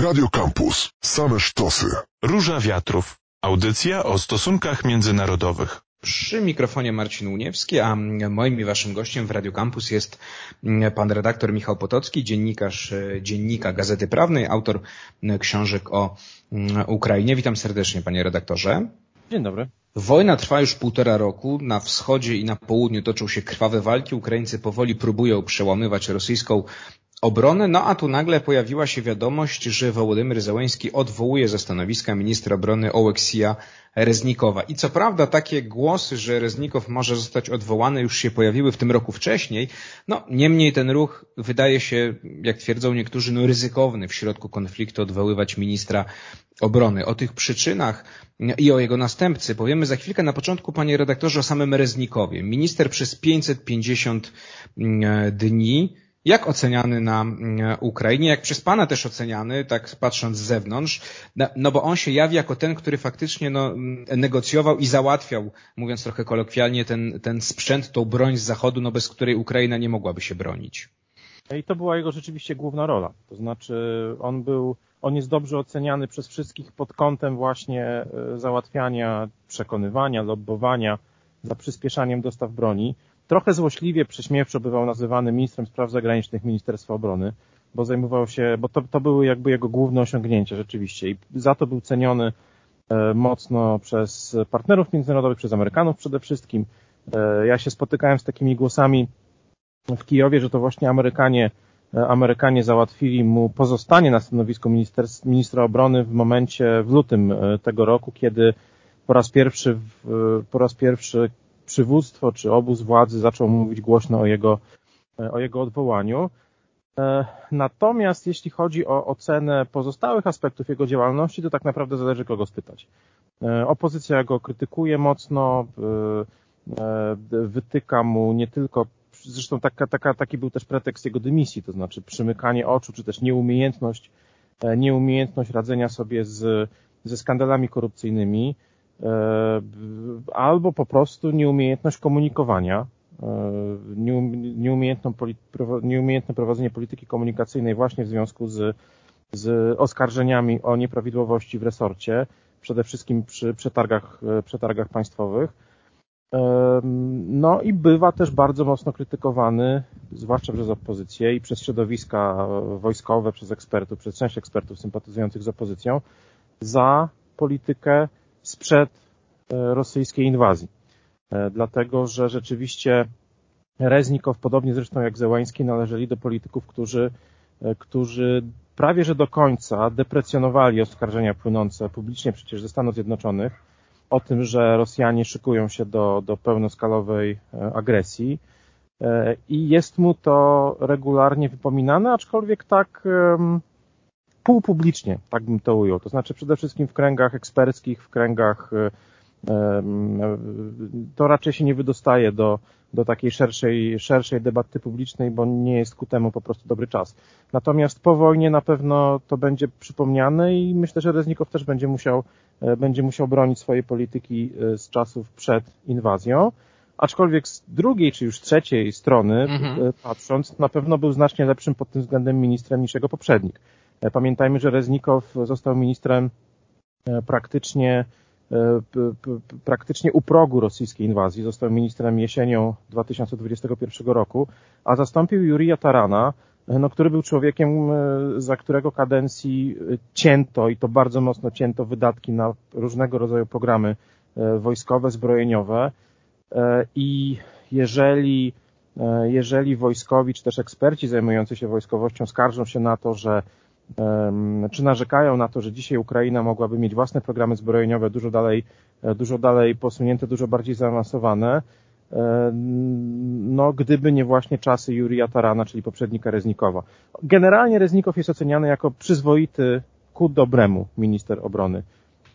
Radio Campus. Same sztosy. Róża Wiatrów. Audycja o stosunkach międzynarodowych. Przy mikrofonie Marcin Uniewski, a moim i waszym gościem w Radio Campus jest pan redaktor Michał Potocki, dziennikarz dziennika Gazety Prawnej, autor książek o Ukrainie. Witam serdecznie, panie redaktorze. Dzień dobry. Wojna trwa już półtora roku. Na wschodzie i na południu toczą się krwawe walki. Ukraińcy powoli próbują przełamywać rosyjską obronę, no a tu nagle pojawiła się wiadomość, że Wołodymyr Zełenski odwołuje ze stanowiska ministra obrony Oleksija Reznikowa. I co prawda takie głosy, że Reznikow może zostać odwołany już się pojawiły w tym roku wcześniej, no niemniej ten ruch wydaje się, jak twierdzą niektórzy, no ryzykowny w środku konfliktu odwoływać ministra obrony. O tych przyczynach i o jego następcy powiemy za chwilkę. Na początku, panie redaktorze, o samym Reznikowie. Minister przez 550 dni jak oceniany na mm, Ukrainie, jak przez Pana też oceniany, tak patrząc z zewnątrz, no, bo on się jawi jako ten, który faktycznie no, negocjował i załatwiał, mówiąc trochę kolokwialnie, ten, ten sprzęt, tą broń z Zachodu, no bez której Ukraina nie mogłaby się bronić. I to była jego rzeczywiście główna rola. To znaczy on był, on jest dobrze oceniany przez wszystkich pod kątem właśnie e, załatwiania, przekonywania, lobbowania za przyspieszaniem dostaw broni trochę złośliwie, prześmiewczo bywał nazywany ministrem spraw zagranicznych Ministerstwa Obrony, bo zajmował się, bo to, to były jakby jego główne osiągnięcia rzeczywiście i za to był ceniony e, mocno przez partnerów międzynarodowych, przez Amerykanów przede wszystkim. E, ja się spotykałem z takimi głosami w Kijowie, że to właśnie Amerykanie, e, Amerykanie załatwili mu pozostanie na stanowisku ministra obrony w momencie, w lutym tego roku, kiedy po raz pierwszy, po raz pierwszy przywództwo czy obóz władzy zaczął mówić głośno o jego, e, o jego odwołaniu. E, natomiast jeśli chodzi o ocenę pozostałych aspektów jego działalności, to tak naprawdę zależy kogo spytać. E, opozycja go krytykuje mocno, wytyka mu nie tylko, zresztą taka, taka, taki był też pretekst jego dymisji, to znaczy przymykanie oczu, czy też nieumiejętność, nieumiejętność radzenia sobie z, ze skandalami korupcyjnymi. E, albo po prostu nieumiejętność komunikowania, e, nieumiejętne prowadzenie polityki komunikacyjnej właśnie w związku z, z oskarżeniami o nieprawidłowości w resorcie, przede wszystkim przy przetargach, e, przetargach państwowych. No i bywa też bardzo mocno krytykowany, zwłaszcza przez opozycję i przez środowiska wojskowe, przez ekspertów, przez część ekspertów sympatyzujących z opozycją, za politykę sprzed e, rosyjskiej inwazji. E, dlatego, że rzeczywiście Reznikow, podobnie zresztą jak Zełański, należeli do polityków, którzy, e, którzy prawie że do końca deprecjonowali oskarżenia płynące publicznie przecież ze Stanów Zjednoczonych o tym, że Rosjanie szykują się do, do pełnoskalowej agresji. I jest mu to regularnie wypominane, aczkolwiek tak półpublicznie, tak bym to ujął. To znaczy przede wszystkim w kręgach eksperckich, w kręgach e, to raczej się nie wydostaje do, do takiej szerszej, szerszej debaty publicznej, bo nie jest ku temu po prostu dobry czas. Natomiast po wojnie na pewno to będzie przypomniane i myślę, że Reznikow też będzie musiał, e, będzie musiał bronić swojej polityki e, z czasów przed inwazją. Aczkolwiek z drugiej czy już trzeciej strony, mhm. patrząc, na pewno był znacznie lepszym pod tym względem ministrem niż jego poprzednik. E, pamiętajmy, że Reznikow został ministrem e, praktycznie e, praktycznie u progu rosyjskiej inwazji. Został ministrem jesienią 2021 roku, a zastąpił Jurija Tarana, no, który był człowiekiem, za którego kadencji cięto i to bardzo mocno cięto wydatki na różnego rodzaju programy wojskowe, zbrojeniowe i jeżeli, jeżeli wojskowi czy też eksperci zajmujący się wojskowością skarżą się na to, że czy narzekają na to, że dzisiaj Ukraina mogłaby mieć własne programy zbrojeniowe dużo dalej, e, dużo dalej posunięte, dużo bardziej zaawansowane, no gdyby nie właśnie czasy Jurija Tarana, czyli poprzednika Reznikowa. Generalnie Reznikow jest oceniany jako przyzwoity ku dobremu minister obrony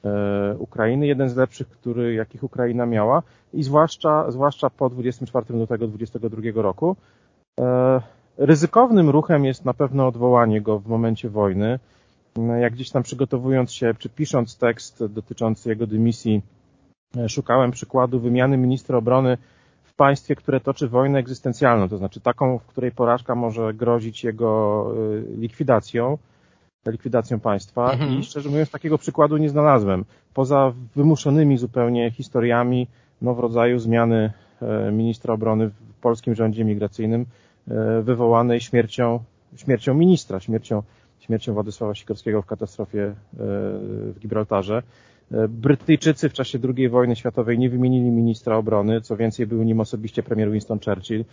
e, Ukrainy, jeden z lepszych, który, jakich Ukraina miała i zwłaszcza, zwłaszcza po 24 lutego 2022 roku. Ryzykownym ruchem jest na pewno odwołanie go w momencie wojny. Jak gdzieś tam przygotowując się, czy pisząc tekst dotyczący jego dymisji, e, szukałem przykładu wymiany ministra obrony w państwie, które toczy wojnę egzystencjalną, to znaczy taką, w której porażka może grozić jego e, likwidacją. likwidacją państwa mhm. i szczerze mówiąc takiego przykładu nie znalazłem. Poza wymuszonymi zupełnie historiami no, w rodzaju zmiany e, ministra obrony w polskim rządzie migracyjnym wywołanej śmiercią, śmiercią ministra, śmiercią, śmiercią Władysława Sikorskiego w katastrofie e, w Gibraltarze. Brytyjczycy w czasie II wojny światowej nie wymienili ministra obrony, co więcej był nim osobiście premier Winston Churchill.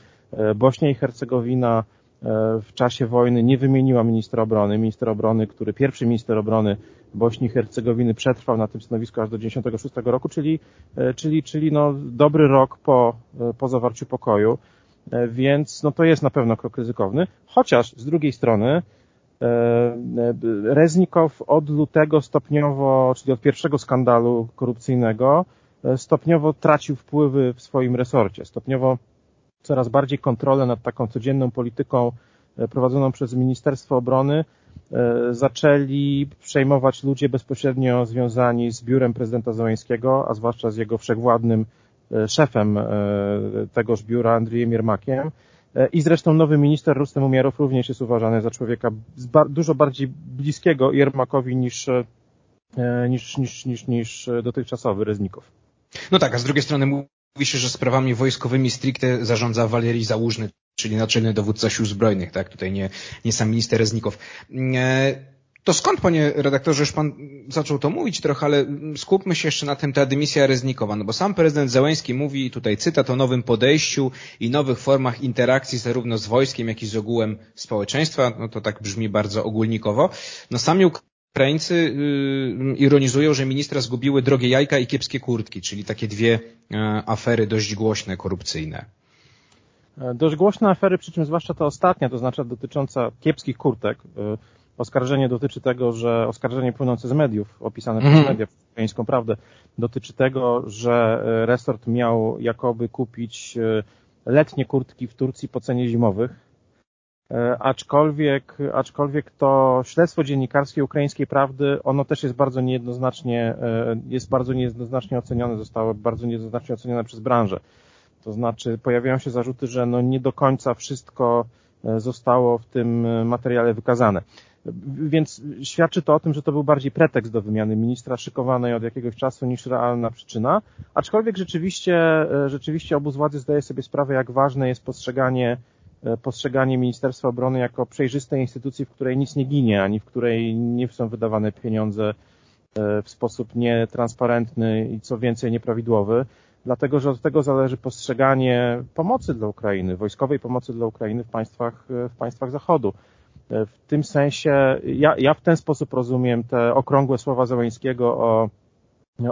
Bośnia i Hercegowina E, w czasie wojny nie wymieniła ministra obrony. Minister obrony, który pierwszy minister obrony Bośni i Hercegowiny przetrwał na tym stanowisku aż do 1996 roku, czyli, e, czyli, czyli no dobry rok po, e, po zawarciu pokoju. Więc no to jest na pewno krok ryzykowny. Chociaż z drugiej strony Reznikow od lutego stopniowo, czyli od pierwszego skandalu korupcyjnego, stopniowo tracił wpływy w swoim resorcie. Stopniowo coraz bardziej kontrolę nad taką codzienną polityką e, prowadzoną przez Ministerstwo Obrony e, zaczęli przejmować ludzie bezpośrednio związani z biurem prezydenta Załęskiego, a zwłaszcza z jego wszechwładnym e, szefem tegoż biura Andrzejem Jermakiem. I zresztą nowy minister Rustem Umierow również jest uważany za człowieka dużo bardziej bliskiego Jermakowi niż, niż, niż, niż, niż dotychczasowy Reznikow. No tak, a z drugiej strony Mówi się, że sprawami wojskowymi stricte zarządza Walerii Załużny, czyli naczelny dowódca sił zbrojnych, tak? Tutaj nie, nie sam minister Reznikow. E, to skąd, panie redaktorze, już pan zaczął to mówić trochę, ale skupmy się jeszcze na tym, ta dymisja Reznikowa, no bo sam prezydent Zełęński mówi, tutaj cytat, o nowym podejściu i nowych formach interakcji zarówno z wojskiem, jak i z ogółem społeczeństwa, no to tak brzmi bardzo ogólnikowo. No sami Ukraińcy y, ironizują, że ministra zgubiły drogie jajka i kiepskie kurtki, czyli takie dwie e, afery dość głośne, korupcyjne. E, dość głośne afery, przy czym zwłaszcza ta ostatnia, to znaczy dotycząca kiepskich kurtek. E, oskarżenie dotyczy tego, że oskarżenie płynące z mediów, opisane przez mm. media, przez ukraińską prawdę, dotyczy tego, że resort miał jakoby kupić letnie kurtki w Turcji po cenie zimowych E, aczkolwiek, aczkolwiek to śledztwo dziennikarskie ukraińskiej prawdy, ono też jest bardzo niejednoznacznie, e, jest bardzo niejednoznacznie ocenione, zostało bardzo niejednoznacznie ocenione przez branżę. To znaczy pojawiają się zarzuty, że no nie do końca wszystko e, zostało w tym materiale wykazane. Więc świadczy to o tym, że to był bardziej pretekst do wymiany ministra szykowanej od jakiegoś czasu niż realna przyczyna. Aczkolwiek rzeczywiście, rzeczywiście obóz władzy zdaje sobie sprawę, jak ważne jest postrzeganie E, postrzeganie Ministerstwa Obrony jako przejrzystej instytucji, w której nic nie ginie, ani w której nie są wydawane pieniądze e, w sposób nietransparentny i co więcej nieprawidłowy, dlatego że od tego zależy postrzeganie pomocy dla Ukrainy, wojskowej pomocy dla Ukrainy w państwach, e, w państwach Zachodu. W tym sensie ja, ja w ten sposób rozumiem te okrągłe słowa Zeleńskiego o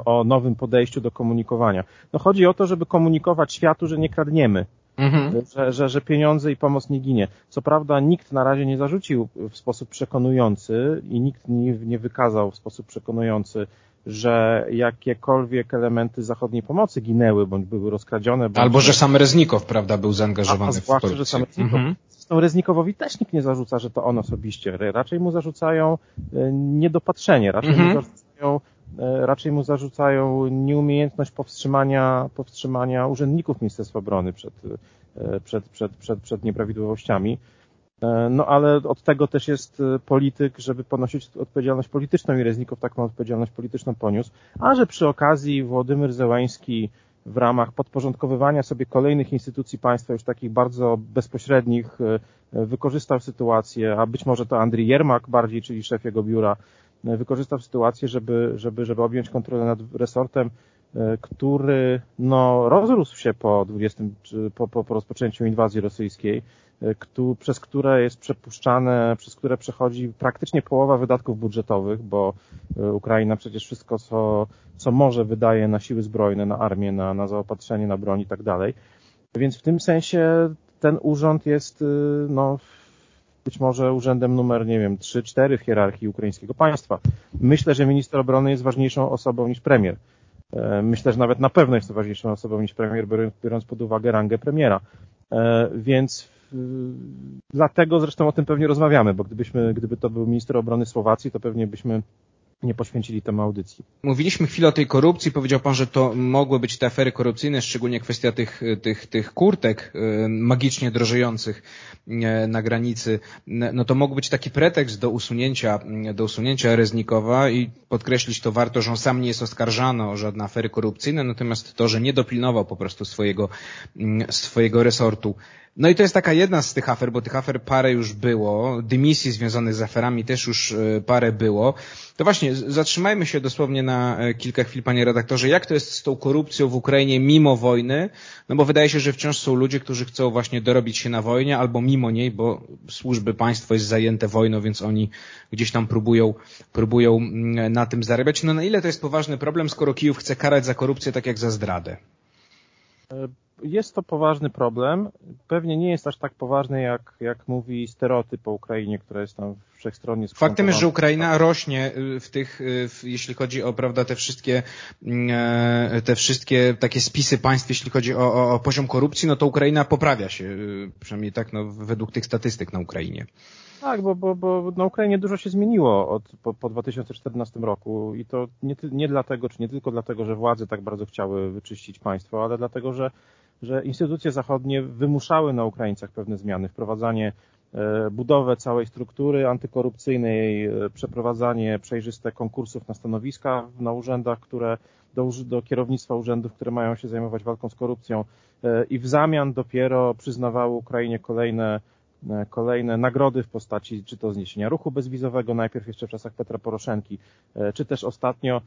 o nowym podejściu do komunikowania. No chodzi o to, żeby komunikować światu, że nie kradniemy, Mhm. Że, że, że pieniądze i pomoc nie ginie. Co prawda nikt na razie nie zarzucił w sposób przekonujący i nikt nie, nie wykazał w sposób przekonujący, że jakiekolwiek elementy zachodniej pomocy ginęły, bądź były rozkradzione. Bądź Albo, że sam Reznikow, prawda, był zaangażowany a, a zwłaszcza, w korupcję. że sam Reznikow. Mhm. Zresztą Reznikowowi też nikt nie zarzuca, że to on osobiście. Raczej mu zarzucają e, niedopatrzenie, raczej mhm. mu zarzucają E, raczej mu zarzucają nieumiejętność powstrzymania, powstrzymania urzędników Ministerstwa Obrony przed, e, przed, przed, przed, przed nieprawidłowościami. No ale od tego też jest polityk, żeby ponosić odpowiedzialność polityczną i Reznikow taką odpowiedzialność polityczną poniósł, a że przy okazji Władimir Zełański w ramach podporządkowywania sobie kolejnych instytucji państwa, już takich bardzo bezpośrednich, wykorzystał sytuację, a być może to Andrii Jermak bardziej, czyli szef jego biura, wykorzystał sytuację, żeby, żeby, żeby objąć kontrolę nad resortem, e, który no, rozrósł się po, 20, po, po, po rozpoczęciu inwazji rosyjskiej, e, przez które jest przepuszczane, przez które przechodzi praktycznie połowa wydatków budżetowych, bo e, Ukraina przecież wszystko, co, co może wydaje na siły zbrojne, na armię, na, na zaopatrzenie, na broń i tak dalej. Więc w tym sensie ten urząd jest no, być może urzędem numer, nie wiem, 3-4 w hierarchii ukraińskiego państwa. Myślę, że minister obrony jest ważniejszą osobą niż premier. E, myślę, że nawet na pewno jest ważniejszą osobą niż premier, biorąc pod uwagę rangę premiera. E, więc dlatego zresztą o tym pewnie rozmawiamy, bo gdybyśmy, gdyby to był minister obrony Słowacji, to pewnie byśmy nie poświęcili temu audycji. Mówiliśmy chwilę o tej korupcji, powiedział Pan, że to mogły być te afery korupcyjne, szczególnie kwestia tych, tych, tych kurtek y, magicznie drożejących y, na granicy. No to mógł być taki pretekst do usunięcia, do usunięcia Reznikowa i podkreślić to warto, że on sam nie jest oskarżany o żadne afery korupcyjne, natomiast to, że nie dopilnował po prostu swojego, mm, swojego resortu. No i to jest taka jedna z tych afer, bo tych afer parę już było, dymisji związanych z aferami też już e, parę było. To właśnie, zatrzymajmy się dosłownie na e, kilka chwil, panie redaktorze, jak to jest z tą korupcją w Ukrainie mimo wojny? No bo wydaje się, że wciąż są ludzie, którzy chcą właśnie dorobić się na wojnie albo mimo niej, bo służby państwo jest zajęte wojną, więc oni gdzieś tam próbują, próbują mm, na tym zarabiać. No na ile to jest poważny problem, skoro Kijów chce karać za korupcję tak jak za zdradę? Jest to poważny problem. Pewnie nie jest aż tak poważny, jak, jak mówi stereotyp o Ukrainie, która jest tam wszechstronnie Faktem jest, że Ukraina rośnie y, w tych, y, w, jeśli chodzi o prawda, te wszystkie, mm, e, te wszystkie takie spisy państw, jeśli chodzi o, o, o poziom korupcji, no to Ukraina poprawia się, y, przynajmniej tak no, według tych statystyk na Ukrainie. Tak, bo, bo, bo na Ukrainie dużo się zmieniło od, po, po 2014 roku i to nie, nie dlatego, czy nie tylko dlatego, że władze tak bardzo chciały wyczyścić państwo, ale dlatego, że że instytucje zachodnie wymuszały na Ukraińcach pewne zmiany, wprowadzanie, e, budowę całej struktury antykorupcyjnej, e, przeprowadzanie przejrzyste konkursów na stanowiska na urzędach, które do, do kierownictwa urzędów, które mają się zajmować walką z korupcją e, i w zamian dopiero przyznawały Ukrainie kolejne kolejne nagrody w postaci czy to zniesienia ruchu bezwizowego, najpierw jeszcze w czasach Petra Poroszenki, czy też ostatnio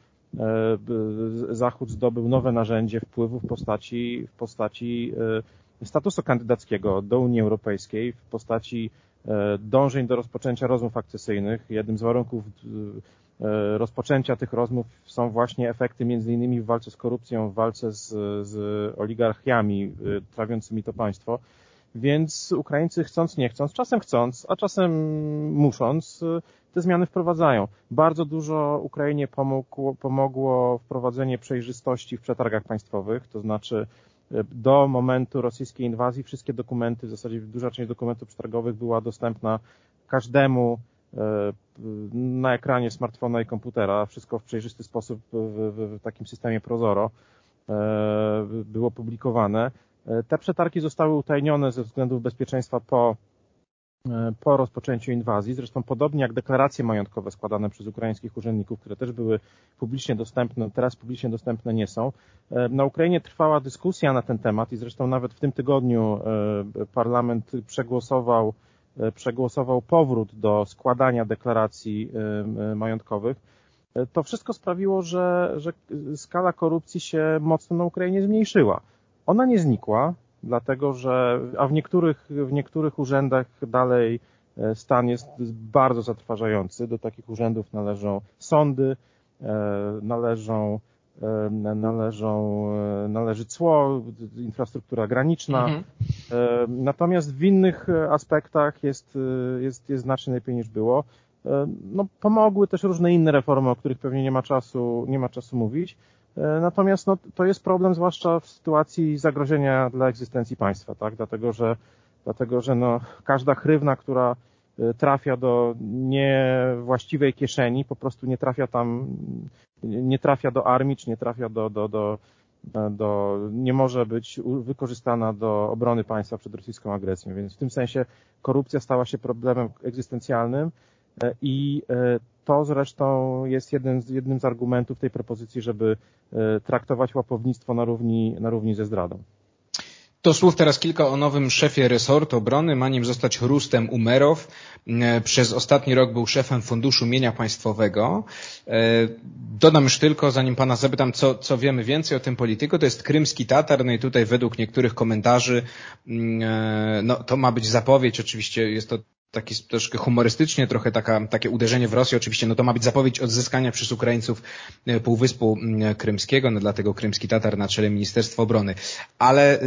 Zachód zdobył nowe narzędzie wpływu w postaci, w postaci e, statusu kandydackiego do Unii Europejskiej, w postaci e, dążeń do rozpoczęcia rozmów akcesyjnych. Jednym z warunków rozpoczęcia tych rozmów są właśnie efekty między innymi w walce z korupcją, w walce z, z oligarchiami trawiącymi to państwo. Więc Ukraińcy chcąc, nie chcąc, czasem chcąc, a czasem musząc, te zmiany wprowadzają. Bardzo dużo Ukrainie pomogło, pomogło wprowadzenie przejrzystości w przetargach państwowych, to znaczy e, do momentu rosyjskiej inwazji wszystkie dokumenty, w zasadzie duża część dokumentów przetargowych była dostępna każdemu e, na ekranie smartfona i komputera, wszystko w przejrzysty sposób w, w, w takim systemie Prozoro było publikowane. Te przetargi zostały utajnione ze względów bezpieczeństwa po E, po rozpoczęciu inwazji. Zresztą podobnie jak deklaracje majątkowe składane przez ukraińskich urzędników, które też były publicznie dostępne, teraz publicznie dostępne nie są. E, na Ukrainie trwała dyskusja na ten temat i zresztą nawet w tym tygodniu e, parlament przegłosował, przegłosował powrót do składania deklaracji majątkowych. To wszystko sprawiło, że, że skala korupcji się mocno na Ukrainie zmniejszyła. Ona nie znikła, dlatego że, a w niektórych, w niektórych urzędach dalej e, stan jest bardzo zatrważający. Do takich urzędów należą sądy, e, należą e, należą, należy cło, infrastruktura graniczna. Mhm. Natomiast w innych aspektach jest, jest, jest znacznie lepiej niż było. No, pomogły też różne inne reformy, o których pewnie nie ma czasu, nie ma czasu mówić. E, natomiast no, to jest problem zwłaszcza w sytuacji zagrożenia dla egzystencji państwa, tak? Dlatego, że, dlatego, że no, każda chrywna, która e, trafia do niewłaściwej kieszeni, po prostu nie trafia tam, nie trafia do armii, czy nie trafia do, do, do, do, nie może być wykorzystana do obrony państwa przed rosyjską agresją. Więc w tym sensie korupcja stała się problemem egzystencjalnym e, i to zresztą jest jeden jednym z argumentów tej propozycji, żeby e, traktować łapownictwo na równi, na równi ze zdradą. To słów teraz kilka o nowym szefie resortu obrony. Ma nim zostać Rustem Umerow. E, przez ostatni rok był szefem Funduszu Mienia Państwowego. E, dodam już tylko, zanim pana zapytam, co, co wiemy więcej o tym polityku, to jest krymski Tatar, no i tutaj według niektórych komentarzy, mm, no to ma być zapowiedź, oczywiście jest to taki troszkę humorystycznie, trochę taka, takie uderzenie w Rosję. Oczywiście no to ma być zapowiedź odzyskania przez Ukraińców e, Półwyspu Krymskiego, no dlatego krymski Tatar na czele Ministerstwa Obrony. Ale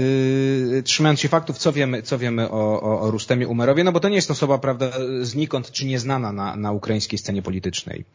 yy, trzymając się faktów, co wiemy, co wiemy o, o, o Rustemie Umerowie, no bo to nie jest osoba, prawda, znikąd czy nieznana na, na ukraińskiej scenie politycznej.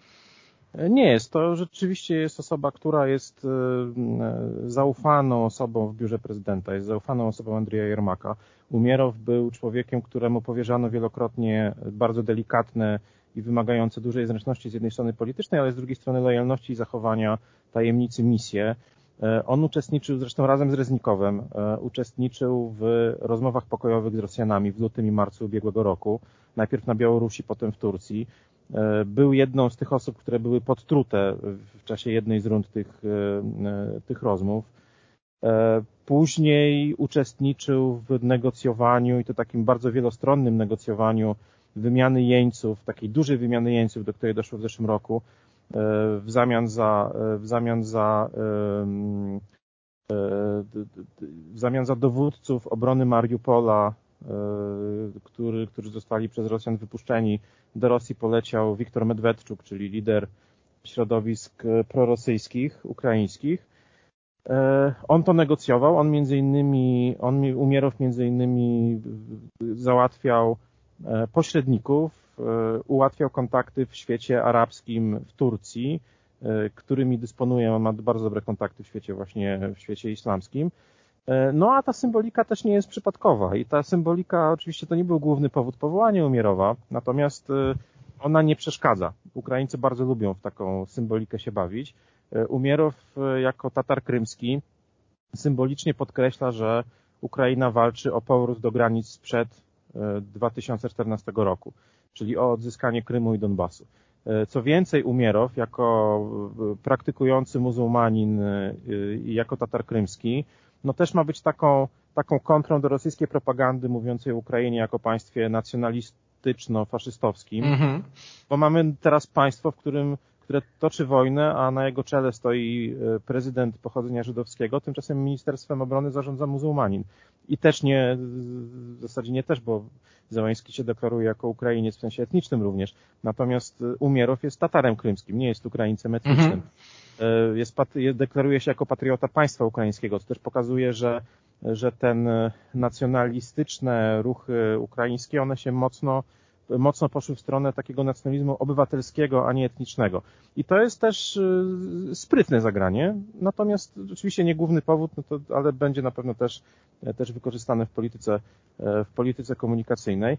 Nie jest. To rzeczywiście jest osoba, która jest e, zaufaną osobą w biurze prezydenta, jest zaufaną osobą Andrzeja Jermaka. Umierow był człowiekiem, któremu powierzano wielokrotnie bardzo delikatne i wymagające dużej zręczności z jednej strony politycznej, ale z drugiej strony lojalności i zachowania tajemnicy misję. E, on uczestniczył zresztą razem z Reznikowem, e, uczestniczył w rozmowach pokojowych z Rosjanami w lutym i marcu ubiegłego roku. Najpierw na Białorusi, potem w Turcji. E, był jedną z tych osób, które były podtrute w czasie jednej z rund tych, tych rozmów. Później uczestniczył w negocjowaniu i to takim bardzo wielostronnym negocjowaniu wymiany jeńców, takiej dużej wymiany jeńców, do której doszło w zeszłym roku E, w zamian za, e, w zamian za e, w zamian za dowódców obrony Mariupola, który, którzy zostali przez Rosjan wypuszczeni, do Rosji poleciał Wiktor Medwedczuk, czyli lider środowisk prorosyjskich, ukraińskich. On to negocjował, on między innymi, on Umierow między innymi załatwiał pośredników ułatwiał kontakty w świecie arabskim w Turcji, którymi dysponuje, on ma bardzo dobre kontakty w świecie właśnie, w świecie islamskim. E, no a ta symbolika też nie jest przypadkowa i ta symbolika, oczywiście to nie był główny powód powołania Umierowa, natomiast ona nie przeszkadza. Ukraińcy bardzo lubią w taką symbolikę się bawić. Umierow jako Tatar krymski symbolicznie podkreśla, że Ukraina walczy o powrót do granic sprzed 2014 roku czyli o odzyskanie Krymu i Donbasu. E, co więcej, Umierow, jako e, praktykujący muzułmanin e, i jako Tatar krymski, no też ma być taką, taką kontrą do rosyjskiej propagandy mówiącej o Ukrainie jako państwie nacjonalistyczno-faszystowskim, mm-hmm. bo mamy teraz państwo, w którym które toczy wojnę, a na jego czele stoi prezydent pochodzenia żydowskiego, tymczasem Ministerstwem Obrony zarządza muzułmanin. I też nie, w zasadzie nie też, bo Zełański się deklaruje jako Ukrainiec w sensie etnicznym również. Natomiast y, Umierow jest Tatarem krymskim, nie jest Ukraińcem etnicznym. Mhm. Y, jest, deklaruje się jako patriota państwa ukraińskiego, co też pokazuje, że, że ten y, nacjonalistyczne ruchy ukraińskie, one się mocno mocno poszły w stronę takiego nacjonalizmu obywatelskiego, a nie etnicznego. I to jest też sprytne zagranie, natomiast oczywiście nie główny powód, no to, ale będzie na pewno też, też wykorzystane w polityce, w polityce komunikacyjnej.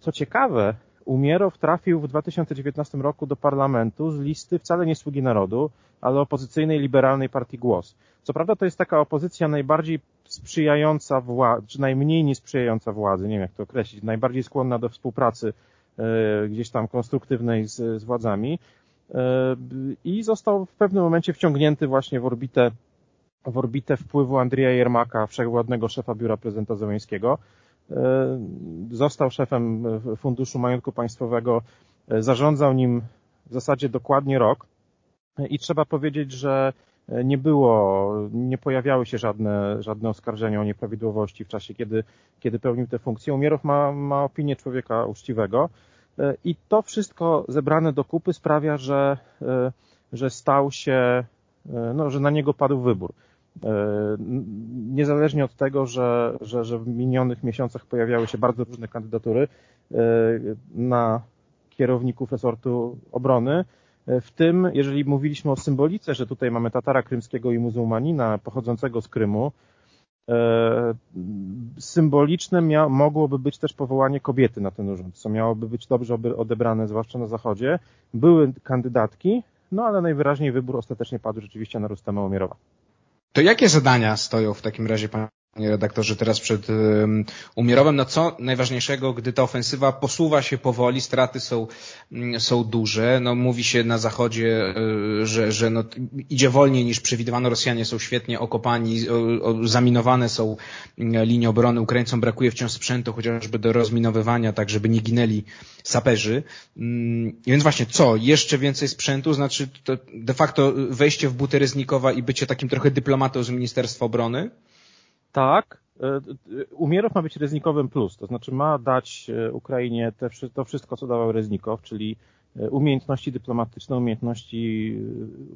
Co ciekawe, Umierow trafił w 2019 roku do parlamentu z listy wcale nie Sługi Narodu, ale opozycyjnej liberalnej partii Głos. Co prawda to jest taka opozycja najbardziej sprzyjająca władzy, czy najmniej niesprzyjająca władzy, nie wiem jak to określić, najbardziej skłonna do współpracy e, gdzieś tam konstruktywnej z, z władzami e, i został w pewnym momencie wciągnięty właśnie w orbitę w orbitę wpływu Andrija Jermaka, wszechwładnego szefa biura prezydenta Zełęńskiego. E, został szefem Funduszu Majątku Państwowego, zarządzał nim w zasadzie dokładnie rok i trzeba powiedzieć, że nie było, nie pojawiały się żadne, żadne oskarżenia o nieprawidłowości w czasie, kiedy, kiedy pełnił tę funkcję. Umierow ma, ma opinię człowieka uczciwego i to wszystko zebrane do kupy sprawia, że, że stał się, no, że na niego padł wybór. Niezależnie od tego, że, że, że w minionych miesiącach pojawiały się bardzo różne kandydatury na kierowników resortu obrony, w tym, jeżeli mówiliśmy o symbolice, że tutaj mamy Tatara krymskiego i muzułmanina pochodzącego z Krymu, e, symboliczne mia- mogłoby być też powołanie kobiety na ten urząd, co miałoby być dobrze odebrane, zwłaszcza na Zachodzie. Były kandydatki, no ale najwyraźniej wybór ostatecznie padł rzeczywiście na Rustema Omierowa. To jakie zadania stoją w takim razie panie redaktorze, teraz przed Umierowem. No co najważniejszego, gdy ta ofensywa posuwa się powoli, straty są, są duże. No mówi się na zachodzie, e, że, że no, idzie wolniej niż przewidywano. Rosjanie są świetnie okopani, zaminowane są linie obrony. Ukraińcom brakuje wciąż sprzętu, chociażby do rozminowywania, tak żeby nie ginęli saperzy. Więc właśnie co? Jeszcze więcej sprzętu? Znaczy de facto wejście w buty Reznikowa i bycie takim trochę dyplomatą z Ministerstwa Obrony? Tak, e, e, Umierow ma być Reznikowym plus, to znaczy ma dać e, Ukrainie te, to wszystko, co dawał Reznikow, czyli umiejętności dyplomatyczne, umiejętności,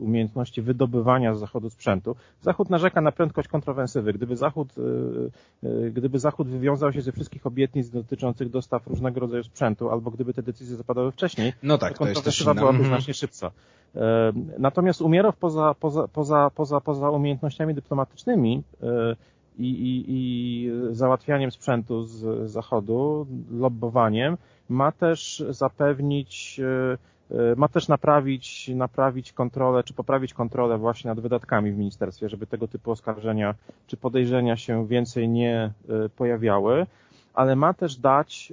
umiejętności wydobywania z Zachodu sprzętu. Zachód narzeka na prędkość kontrowensywy. Gdyby Zachód, gdyby Zachód wywiązał się ze wszystkich obietnic dotyczących dostaw różnego rodzaju sprzętu, albo gdyby te decyzje zapadały wcześniej, no tak, to kontrowensywa byłaby znacznie szybsza. Natomiast Umierow poza, poza, poza, poza, poza umiejętnościami dyplomatycznymi i, i, i załatwianiem sprzętu z zachodu, lobbowaniem, ma też zapewnić, ma też naprawić, naprawić kontrolę, czy poprawić kontrolę właśnie nad wydatkami w ministerstwie, żeby tego typu oskarżenia czy podejrzenia się więcej nie pojawiały, ale ma też dać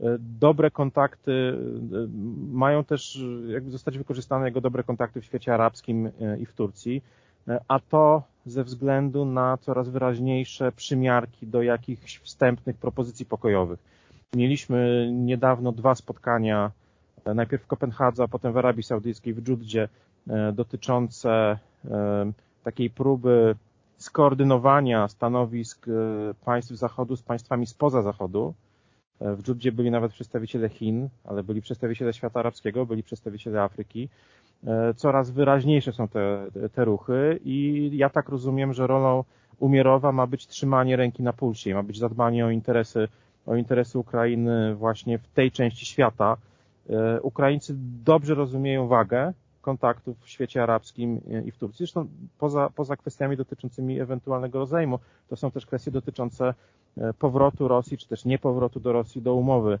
E, dobre kontakty, e, mają też jakby zostać wykorzystane jego dobre kontakty w świecie arabskim e, i w Turcji, a to ze względu na coraz wyraźniejsze przymiarki do jakichś wstępnych propozycji pokojowych. Mieliśmy niedawno dwa spotkania, najpierw w Kopenhadze, a potem w Arabii Saudyjskiej, w Dżudzie, dotyczące takiej próby skoordynowania stanowisk państw Zachodu z państwami spoza Zachodu, w Dżudzie byli nawet przedstawiciele Chin, ale byli przedstawiciele świata arabskiego, byli przedstawiciele Afryki. E, coraz wyraźniejsze są te, te ruchy i ja tak rozumiem, że rolą Umierowa ma być trzymanie ręki na pulsie, ma być zadbanie o interesy, o interesy Ukrainy właśnie w tej części świata. E, Ukraińcy dobrze rozumieją wagę kontaktów w świecie arabskim i w Turcji. Zresztą poza, poza kwestiami dotyczącymi ewentualnego rozejmu, to są też kwestie dotyczące e, powrotu Rosji, czy też niepowrotu do Rosji do umowy,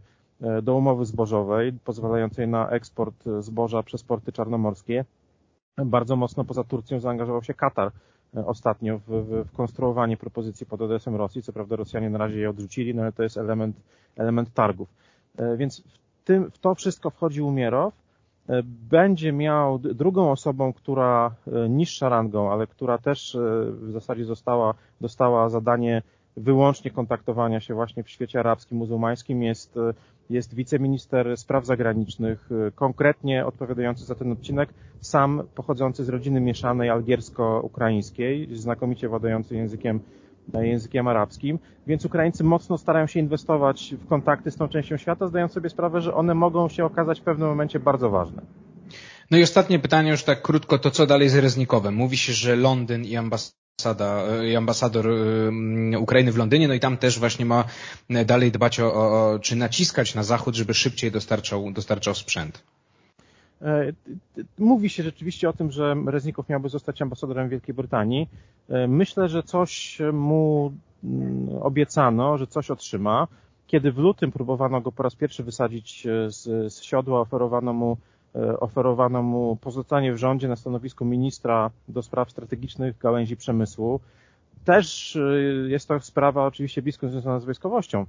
do umowy zbożowej, pozwalającej na eksport zboża przez porty czarnomorskie. Bardzo mocno poza Turcją zaangażował się Katar e, ostatnio w, w, w konstruowanie propozycji pod adresem Rosji. Co prawda Rosjanie na razie je odrzucili, no ale to jest element, element targów. Więc w, tym, w to wszystko wchodzi Umierow, E, będzie miał drugą osobą, która e, niższa rangą, ale która też e, w zasadzie została, dostała zadanie wyłącznie kontaktowania się właśnie w świecie arabskim, muzułmańskim jest, jest wiceminister spraw zagranicznych, konkretnie odpowiadający za ten odcinek, sam pochodzący z rodziny mieszanej algiersko-ukraińskiej, znakomicie władający językiem językiem arabskim, więc Ukraińcy mocno starają się inwestować w kontakty z tą częścią świata, zdając sobie sprawę, że one mogą się okazać w pewnym momencie bardzo ważne. No i ostatnie pytanie, już tak krótko, to co dalej z Reznikowem? Mówi się, że Londyn i ambasada, i ambasador Ukrainy w Londynie, no i tam też właśnie ma dalej dbać o, o czy naciskać na Zachód, żeby szybciej dostarczał, dostarczał sprzęt. E, mówi się rzeczywiście o tym, że Reznikow miałby zostać ambasadorem Wielkiej Brytanii. E, myślę, że coś mu mm, obiecano, że coś otrzyma. Kiedy w lutym próbowano go po raz pierwszy wysadzić e, z, z siodła, oferowano mu, oferowano mu pozostanie w rządzie na stanowisku ministra do spraw strategicznych gałęzi przemysłu. Też jest to sprawa oczywiście blisko związana z wojskowością,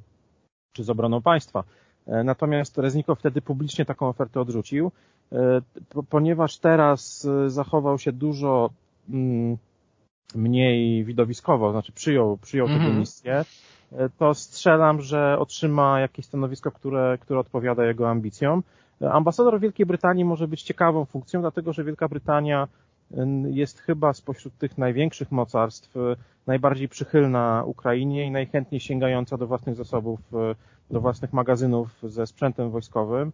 czy z obroną państwa. Natomiast Reznikow wtedy publicznie taką ofertę odrzucił. E, ponieważ teraz e, zachował się dużo mm, mniej widowiskowo, znaczy przyjął, przyjął mm -hmm. tę misję, e, to strzelam, że otrzyma jakieś stanowisko, które, które odpowiada jego ambicjom. Ambasador Wielkiej Brytanii może być ciekawą funkcją, dlatego że Wielka Brytania jest chyba spośród tych największych mocarstw najbardziej przychylna Ukrainie i najchętniej sięgająca do własnych zasobów, do własnych magazynów ze sprzętem wojskowym.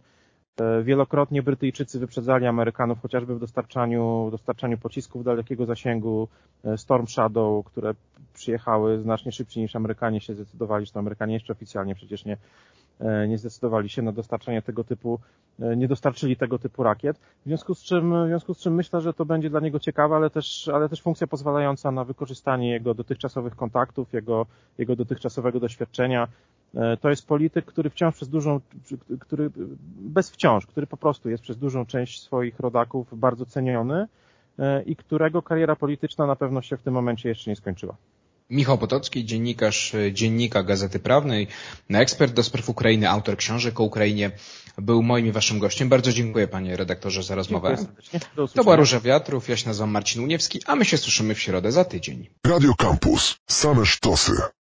E, wielokrotnie Brytyjczycy wyprzedzali Amerykanów chociażby w dostarczaniu, dostarczaniu pocisków dalekiego zasięgu e, Storm Shadow, które przyjechały znacznie szybciej niż Amerykanie się zdecydowali, że to Amerykanie jeszcze oficjalnie przecież nie, e, nie zdecydowali się na dostarczanie tego typu, nie dostarczyli tego typu rakiet. W związku z czym, w związku z czym myślę, że to będzie dla niego ciekawe, ale też, ale też funkcja pozwalająca na wykorzystanie jego dotychczasowych kontaktów, jego, jego dotychczasowego doświadczenia, E, to jest polityk, który wciąż przez dużą, który bez wciąż, który po prostu jest przez dużą część swoich rodaków bardzo ceniony e, i którego kariera polityczna na pewno się w tym momencie jeszcze nie skończyła. Michał Potocki, dziennikarz e, Dziennika Gazety Prawnej, ekspert do spraw Ukrainy, autor książek o Ukrainie, był moim i waszym gościem. Bardzo dziękuję panie redaktorze za rozmowę. To była Róża Wiatrów, ja się nazywam Marcin Uniewski, a my się słyszymy w środę za tydzień. Radio Campus. Same sztosy.